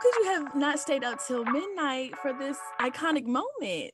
could you have not stayed up till midnight for this iconic moment?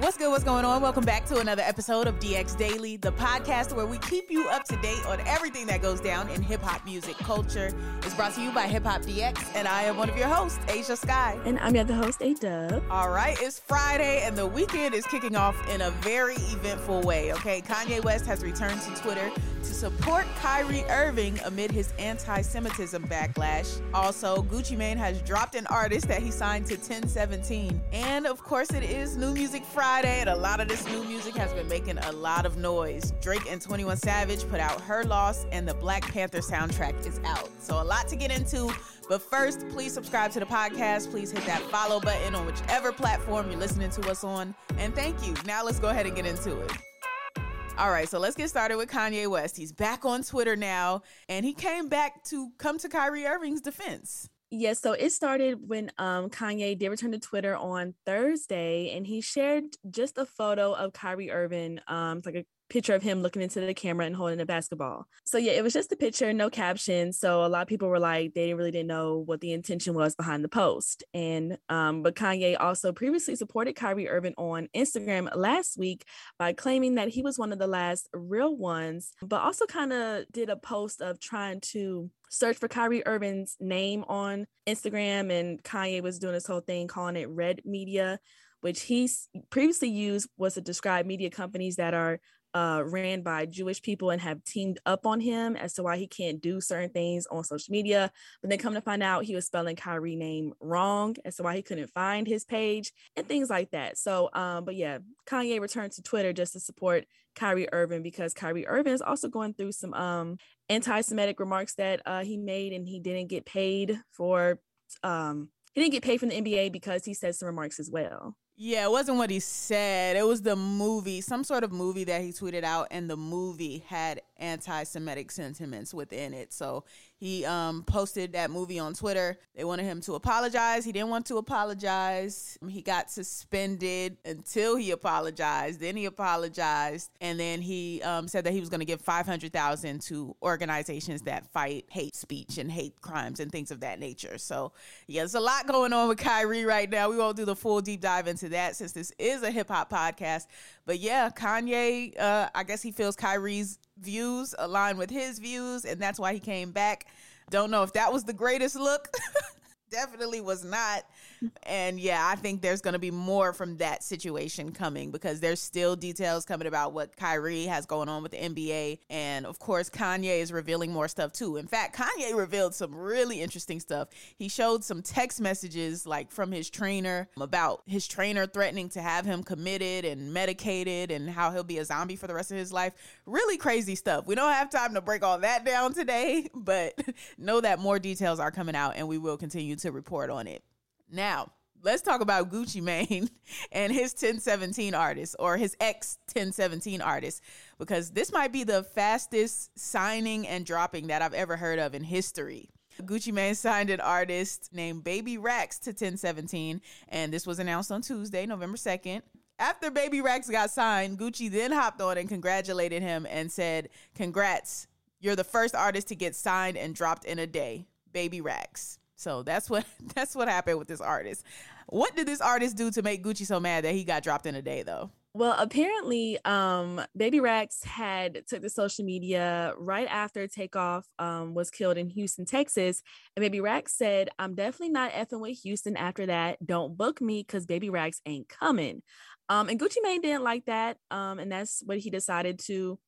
What's good? What's going on? Welcome back to another episode of DX Daily, the podcast where we keep you up to date on everything that goes down in hip hop music culture. It's brought to you by Hip Hop DX, and I am one of your hosts, Ashia Skye. And I'm your other host, A Dub. All right, it's Friday, and the weekend is kicking off in a very eventful way. Okay, Kanye West has returned to Twitter to support Kyrie Irving amid his anti-Semitism backlash. Also, Gucci Mane has dropped an artist that he signed to 1017, and of course, it is New Music Friday. Friday, and a lot of this new music has been making a lot of noise. Drake and 21 Savage put out Her Loss, and the Black Panther soundtrack is out. So, a lot to get into. But first, please subscribe to the podcast. Please hit that follow button on whichever platform you're listening to us on. And thank you. Now, let's go ahead and get into it. All right, so let's get started with Kanye West. He's back on Twitter now, and he came back to come to Kyrie Irving's defense. Yes, so it started when um, Kanye did return to Twitter on Thursday, and he shared just a photo of Kyrie Irving. Um, it's like a picture of him looking into the camera and holding a basketball. So yeah, it was just a picture, no caption. So a lot of people were like, they really didn't know what the intention was behind the post. And um, but Kanye also previously supported Kyrie Irving on Instagram last week by claiming that he was one of the last real ones, but also kind of did a post of trying to search for Kyrie Irving's name on Instagram, and Kanye was doing this whole thing calling it Red Media, which he previously used was to describe media companies that are uh, ran by Jewish people and have teamed up on him as to why he can't do certain things on social media. But then come to find out he was spelling Kyrie name wrong as to why he couldn't find his page and things like that. So, um, but yeah, Kanye returned to Twitter just to support Kyrie Irving because Kyrie Irving is also going through some um, anti-Semitic remarks that uh, he made and he didn't get paid for. Um, he didn't get paid from the NBA because he said some remarks as well. Yeah, it wasn't what he said. It was the movie, some sort of movie that he tweeted out, and the movie had anti-Semitic sentiments within it. So he um, posted that movie on Twitter. They wanted him to apologize. He didn't want to apologize. He got suspended until he apologized. Then he apologized, and then he um, said that he was going to give five hundred thousand to organizations that fight hate speech and hate crimes and things of that nature. So yeah, there's a lot going on with Kyrie right now. We won't do the full deep dive into that since this is a hip hop podcast. But yeah, Kanye, uh, I guess he feels Kyrie's views align with his views, and that's why he came back. Don't know if that was the greatest look. Definitely was not and yeah, I think there's going to be more from that situation coming because there's still details coming about what Kyrie has going on with the NBA. And of course, Kanye is revealing more stuff too. In fact, Kanye revealed some really interesting stuff. He showed some text messages like from his trainer about his trainer threatening to have him committed and medicated and how he'll be a zombie for the rest of his life. Really crazy stuff. We don't have time to break all that down today, but know that more details are coming out and we will continue to report on it. Now, let's talk about Gucci Mane and his 1017 artist or his ex 1017 artist because this might be the fastest signing and dropping that I've ever heard of in history. Gucci Mane signed an artist named Baby Rax to 1017, and this was announced on Tuesday, November 2nd. After Baby Rax got signed, Gucci then hopped on and congratulated him and said, Congrats, you're the first artist to get signed and dropped in a day. Baby Rax. So that's what that's what happened with this artist. What did this artist do to make Gucci so mad that he got dropped in a day though? Well, apparently, um, Baby Rax had took to social media right after Takeoff um, was killed in Houston, Texas, and Baby Rax said, "I'm definitely not effing with Houston after that. Don't book me because Baby Rax ain't coming." Um, and Gucci Mane didn't like that, um, and that's what he decided to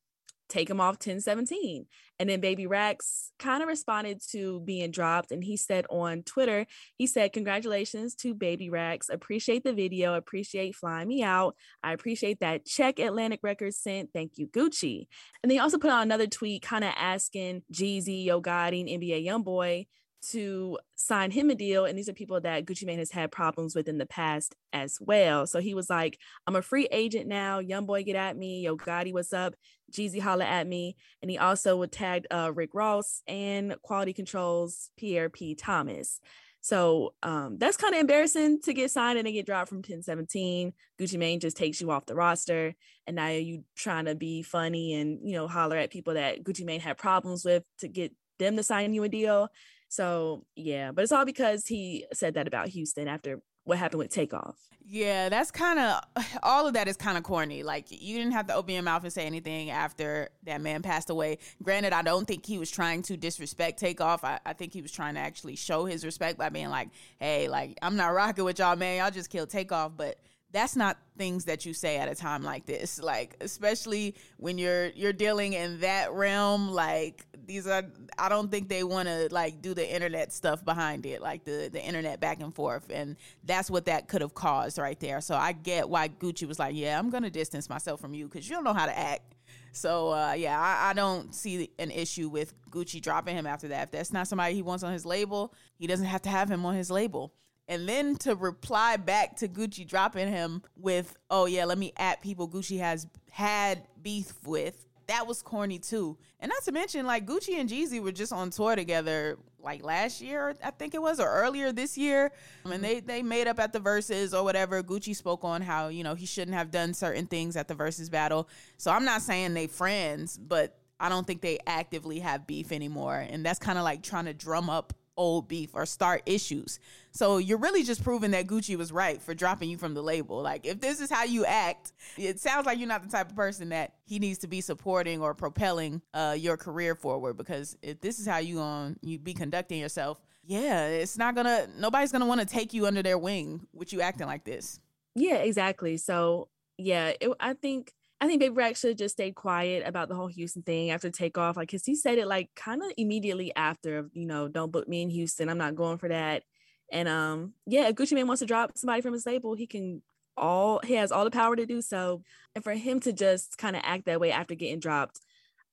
take him off 1017. And then Baby Rax kind of responded to being dropped. And he said on Twitter, he said, Congratulations to Baby Rax. Appreciate the video. Appreciate flying me out. I appreciate that check Atlantic Records sent. Thank you, Gucci. And they also put out another tweet kind of asking Jeezy, Yo Gotti, and NBA Youngboy to sign him a deal. And these are people that Gucci Mane has had problems with in the past as well. So he was like, I'm a free agent now. Young boy, get at me. Yo, Gotti, what's up? Jeezy, holla at me. And he also would tag uh, Rick Ross and Quality Control's Pierre P. Thomas. So um, that's kind of embarrassing to get signed and then get dropped from 1017. Gucci Mane just takes you off the roster. And now you trying to be funny and, you know, holler at people that Gucci Mane had problems with to get them to sign you a deal. So yeah, but it's all because he said that about Houston after what happened with Takeoff. Yeah, that's kind of all of that is kind of corny. Like you didn't have to open your mouth and say anything after that man passed away. Granted, I don't think he was trying to disrespect Takeoff. I, I think he was trying to actually show his respect by being like, "Hey, like I'm not rocking with y'all, man. Y'all just killed Takeoff." But that's not things that you say at a time like this like especially when you're you're dealing in that realm like these are i don't think they want to like do the internet stuff behind it like the the internet back and forth and that's what that could have caused right there so i get why gucci was like yeah i'm gonna distance myself from you because you don't know how to act so uh, yeah, I, I, don't see an issue with Gucci dropping him after that. If that's not somebody he wants on his label, he doesn't have to have him on his label. And then to reply back to Gucci dropping him with, oh yeah, let me at people Gucci has had beef with. That was corny too. And not to mention, like Gucci and Jeezy were just on tour together like last year, I think it was, or earlier this year. I mean, mm-hmm. they they made up at the Verzuz or whatever. Gucci spoke on how, you know, he shouldn't have done certain things at the Verzuz battle. So I'm not saying they friends, but I don't think they actively have beef anymore. And that's kind of like trying to drum up old beef or start issues. So you're really just proving that Gucci was right for dropping you from the label. Like if this is how you act, it sounds like you're not the type of person that he needs to be supporting or propelling uh, your career forward. Because if this is how you on you be conducting yourself, yeah, it's not gonna nobody's gonna want to take you under their wing with you acting like this. Yeah, exactly. So yeah, it, I think I think Baby Rax should just stayed quiet about the whole Houston thing after takeoff. Like, cause he said it like kind of immediately after, you know, don't book me in Houston. I'm not going for that. And um, yeah, if Gucci Mane wants to drop somebody from his label, he can all he has all the power to do so. And for him to just kind of act that way after getting dropped,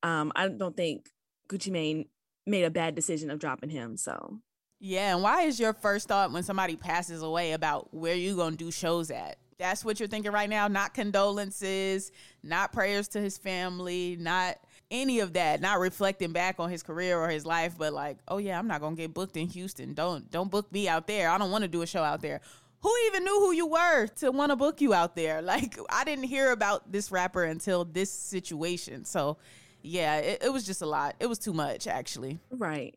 um, I don't think Gucci Mane made a bad decision of dropping him. So yeah, and why is your first thought when somebody passes away about where you gonna do shows at? That's what you're thinking right now. Not condolences, not prayers to his family, not any of that. Not reflecting back on his career or his life, but like, oh yeah, I'm not gonna get booked in Houston. Don't don't book me out there. I don't want to do a show out there. Who even knew who you were to want to book you out there? Like, I didn't hear about this rapper until this situation. So, yeah, it, it was just a lot. It was too much, actually. Right.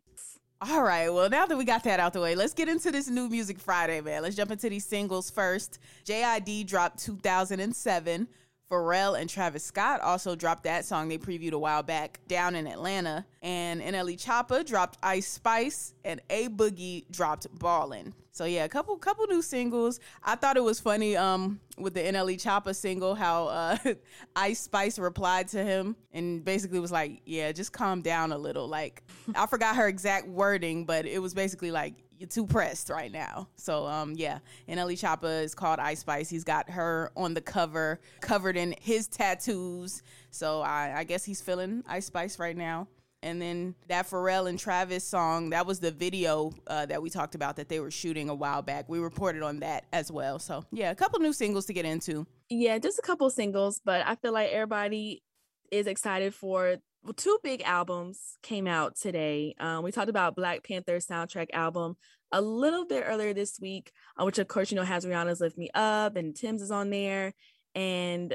All right. Well, now that we got that out the way, let's get into this new music Friday, man. Let's jump into these singles first. JID dropped 2007. Pharrell and Travis Scott also dropped that song they previewed a while back down in Atlanta. And NLE Choppa dropped Ice Spice and A Boogie dropped Ballin'. So yeah, a couple couple new singles. I thought it was funny um with the NLE Choppa single how uh Ice Spice replied to him and basically was like, "Yeah, just calm down a little." Like I forgot her exact wording, but it was basically like you're too pressed right now. So um yeah, NLE Choppa is called Ice Spice. He's got her on the cover, covered in his tattoos. So I, I guess he's feeling Ice Spice right now. And then that Pharrell and Travis song, that was the video uh, that we talked about that they were shooting a while back. We reported on that as well. So, yeah, a couple new singles to get into. Yeah, just a couple singles, but I feel like everybody is excited for well, two big albums came out today. Um, we talked about Black Panther soundtrack album a little bit earlier this week, uh, which of course you know has Rihanna's "Lift Me Up" and Tems is on there, and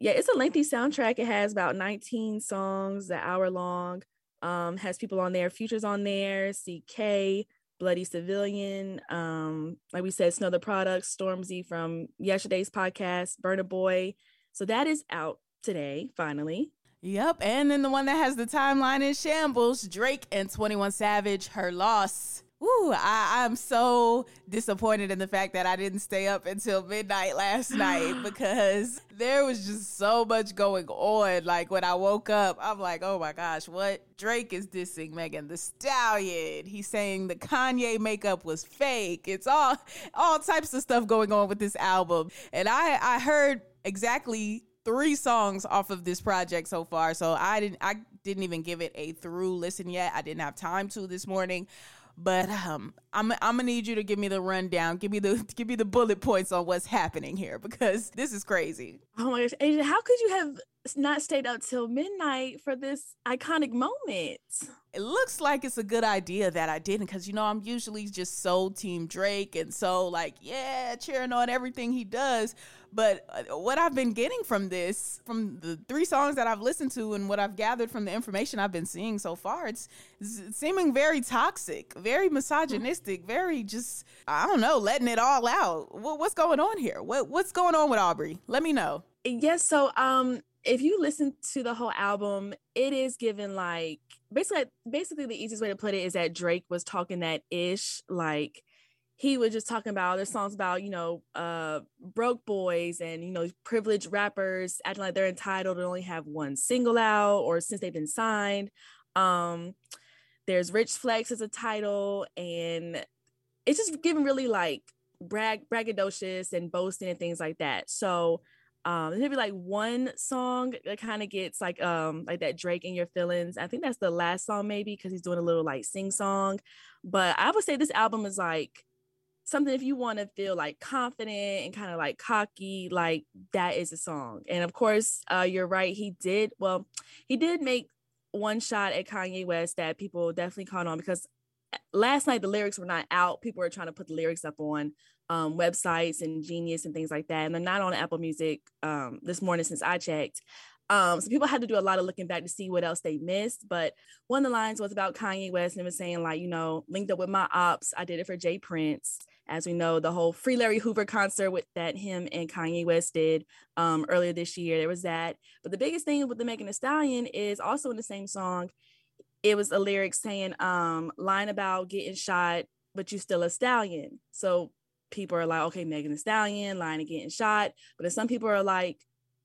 yeah, it's a lengthy soundtrack. It has about 19 songs, the hour long um, has people on there, Futures on there, CKay, Bloody Civilian, um, like we said, Snow Tha Product, Stormzy from yesterday's podcast, Burna Boy. So that is out today, finally. Yep. And then the one that has the timeline in shambles, Drake and 21 Savage, her loss. Ooh, I, I'm so disappointed in the fact that I didn't stay up until midnight last night because there was just so much going on. Like when I woke up, I'm like, oh my gosh, what? Drake is dissing Megan Thee Stallion. He's saying the Kanye makeup was fake. It's all all types of stuff going on with this album. And I I heard exactly three songs off of this project so far. So I didn't I didn't even give it a through listen yet. I didn't have time to this morning. But um, I'm I'm gonna need you to give me the rundown, give me the give me the bullet points on what's happening here because this is crazy. Oh my gosh, Ashia, how could you have not stayed up till midnight for this iconic moment. It looks like it's a good idea that I didn't because, you know, I'm usually just so Team Drake and so, like, yeah, cheering on everything he does. But uh, what I've been getting from this, from the three songs that I've listened to and what I've gathered from the information I've been seeing so far, it's, it's seeming very toxic, very misogynistic, very just, I don't know, letting it all out. What, what's going on here? What, what's going on with Aubrey? Let me know. Yes. So, um, if you listen to the whole album, it is given like basically basically the easiest way to put it is that Drake was talking that ish like he was just talking about there's songs about you know uh broke boys and you know privileged rappers acting like they're entitled to only have one single out or since they've been signed um there's rich flex as a title and it's just given really like brag braggadocious and boasting and things like that. So um there'll be like one song that kind of gets like um like that drake in your feelings. I think that's the last song maybe because he's doing a little like sing song. But i would say this album is like something if you want to feel like confident and kind of like cocky like that is a song. And of course uh, you're right he did well he did make one shot at kanye west that people definitely caught on because eh, last night the lyrics were not out people were trying to put the lyrics up on um, websites and genius and things like that and they're not on apple music um, this morning since i checked um, so people had to do a lot of looking back to see what else they missed. But one of the lines was about Kanye West and it was saying, like, you know, linked up with my ops. I did it for J. Prince as we know, the whole Free Larry Hoover concert with that him and Kanye West did um, earlier this year. There was that. But the biggest thing with the Megan Thee Stallion is also in the same song. It was a lyric saying, um, line about getting shot, but you still a stallion. So people are like, okay, Megan Thee Stallion, line of getting shot. But then some people are like,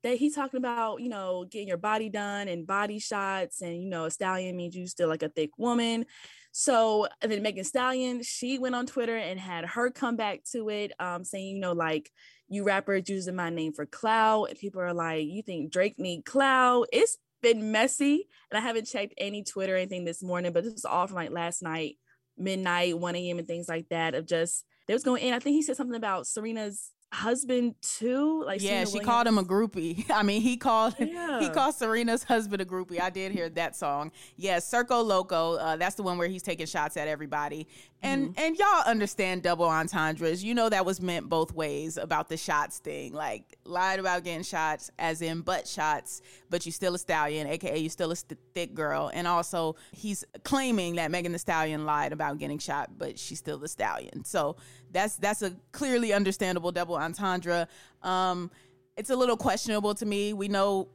that he's talking about, you know, getting your body done and body shots, and you know, a stallion means you still like a thick woman. So and then Megan Stallion, she went on Twitter and had her come back to it, um, saying, you know, like you rappers using my name for clout. And people are like, you think Drake need clout? It's been messy. And I haven't checked any Twitter or anything this morning, but this was all from like last night, midnight, 1 a.m. and things like that of just they was going in. I think he said something about Serena's husband too like yeah Serena she Williams. called him a groupie. I mean he called yeah. he called serena's husband a groupie. I did hear that song. Yes yeah, circo loco uh, that's the one where he's taking shots at everybody. And mm-hmm. and y'all understand double entendres. You know that was meant both ways about the shots thing. Like lied about getting shots as in butt shots but you're still a stallion aka you're still a st- thick girl and also he's claiming that megan the stallion lied about getting shot but she's still the stallion so that's that's a clearly understandable double entendre. Um, it's a little questionable to me. We know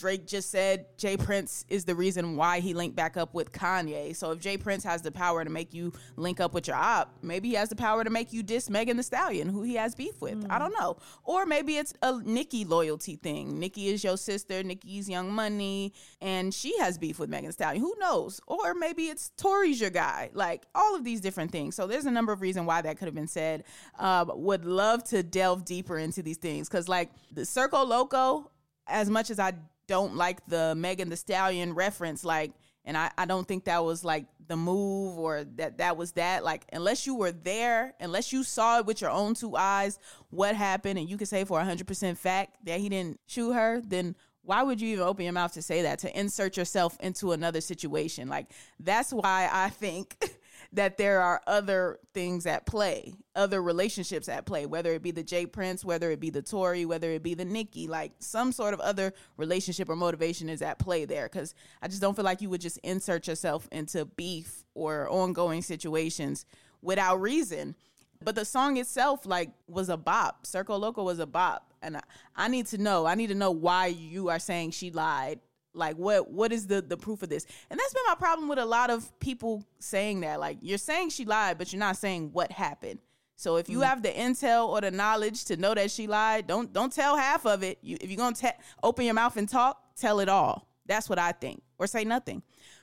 Drake just said J. Prince is the reason why he linked back up with Kanye. So if J. Prince has the power to make you link up with your op, maybe he has the power to make you diss Megan Thee Stallion, who he has beef with. Mm. I don't know. Or maybe it's a Nicki loyalty thing. Nicki is your sister, Nicki's Young Money, and she has beef with Megan Thee Stallion. Who knows? Or maybe it's Tory's your guy. Like all of these different things. So there's a number of reasons why that could have been said. Uh, would love to delve deeper into these things because, like the Circo Loco, as much as I don't like the Megan Thee Stallion reference, like, and I, I don't think that was like the move or that that was that. Like, unless you were there, unless you saw it with your own two eyes, what happened, and you can say for a hundred percent fact that he didn't shoot her, then why would you even open your mouth to say that to insert yourself into another situation like that's why i think that there are other things at play, other relationships at play, whether it be the J. Prince, whether it be the Tory, whether it be the Nicki, like some sort of other relationship or motivation is at play there. Cause I just don't feel like you would just insert yourself into beef or ongoing situations without reason. But the song itself, like, was a bop. Circo Loco was a bop. And I, I need to know, I need to know why you are saying she lied like what what is the the proof of this? And that's been my problem with a lot of people saying that. Like you're saying she lied but you're not saying what happened. So if you mm. have the intel or the knowledge to know that she lied don't don't tell half of it. You, if you're gonna te- open your mouth and talk tell it all. That's what i think or say nothing.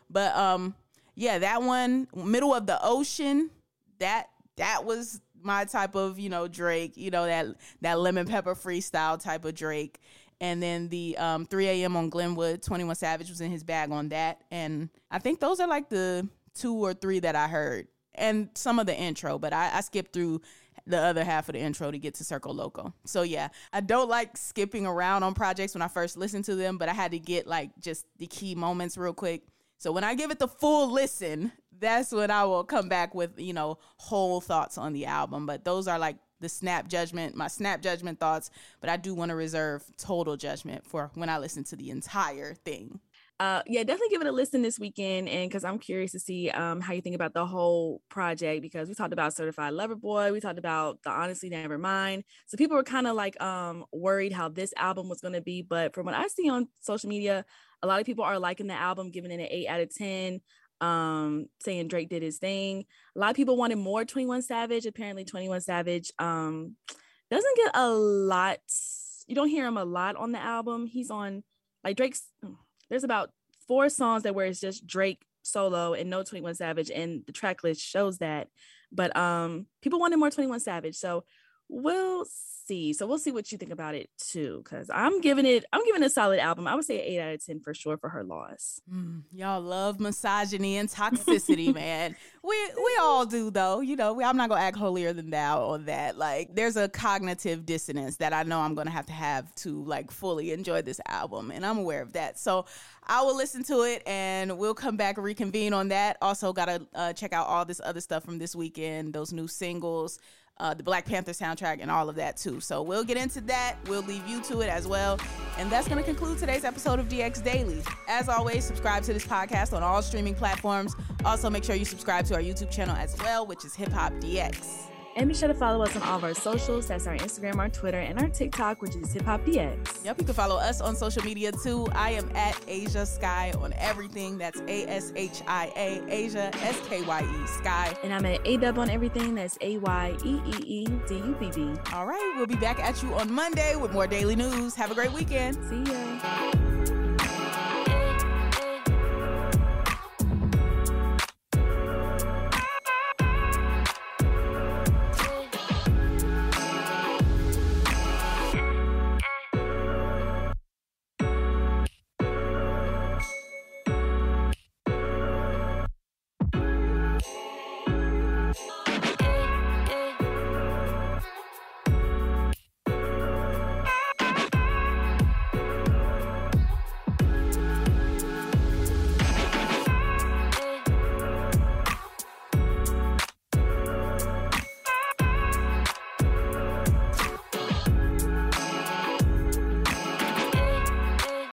But um yeah that one middle of the ocean that that was my type of you know drake you know that that lemon pepper freestyle type of drake and then the um, 3 a.m. on Glenwood, 21 Savage was in his bag on that. And I think those are like the two or three that I heard. and some of the intro, but I, I skipped through the other half of the intro to get to Circo Loco. So yeah, I don't like skipping around on projects when I first listen to them, but I had to get like just the key moments real quick. So when I give it the full listen, that's when I will come back with, you know, whole thoughts on the album. But those are like the snap judgment, my snap judgment thoughts, but I do want to reserve total judgment for when I listen to the entire thing. Uh yeah definitely give it a listen this weekend and because i'm curious to see um how you think about the whole project because we talked about certified lover boy we talked about the honestly never mind so people were kind of like um worried how this album was going to be but from what i see on social media a lot of people are liking the album giving it an 8 out of 10 um saying drake did his thing. A lot of people wanted more 21 savage. Apparently 21 savage um doesn't get a lot you don't hear him a lot on the album. He's on like drake's there's about four songs that where it's just Drake solo and no 21 Savage, and the track list shows that. But um, people wanted more 21 Savage, so we'll see. So we'll see what you think about it too. Cause I'm giving it, I'm giving it a solid album. I would say eight out of 10 for sure for her loss. Mm, y'all love misogyny and toxicity, man. We we all do though. You know, we, I'm not gonna act holier than thou on that. Like there's a cognitive dissonance that I know I'm gonna have to have to like fully enjoy this album. And I'm aware of that. So I will listen to it and we'll come back and reconvene on that. Also, gotta uh, check out all this other stuff from this weekend, those new singles uh, the Black Panther soundtrack, and all of that too. So we'll get into that. We'll leave you to it as well. And that's going to conclude today's episode of DX Daily. As always, subscribe to this podcast on all streaming platforms. Also, make sure you subscribe to our YouTube channel as well, which is Hip Hop DX. And be sure to follow us on all of our socials. That's our Instagram, our Twitter, and our TikTok, which is Hip Hop DX. Yep, you can follow us on social media too. I am at Ashia Skye on everything. That's A S H I A, Ashia, Asia S K Y E Sky. And I'm at A Dub on everything. That's A Y E E E D U B B. All right, we'll be back at you on Monday with more daily news. Have a great weekend. See ya.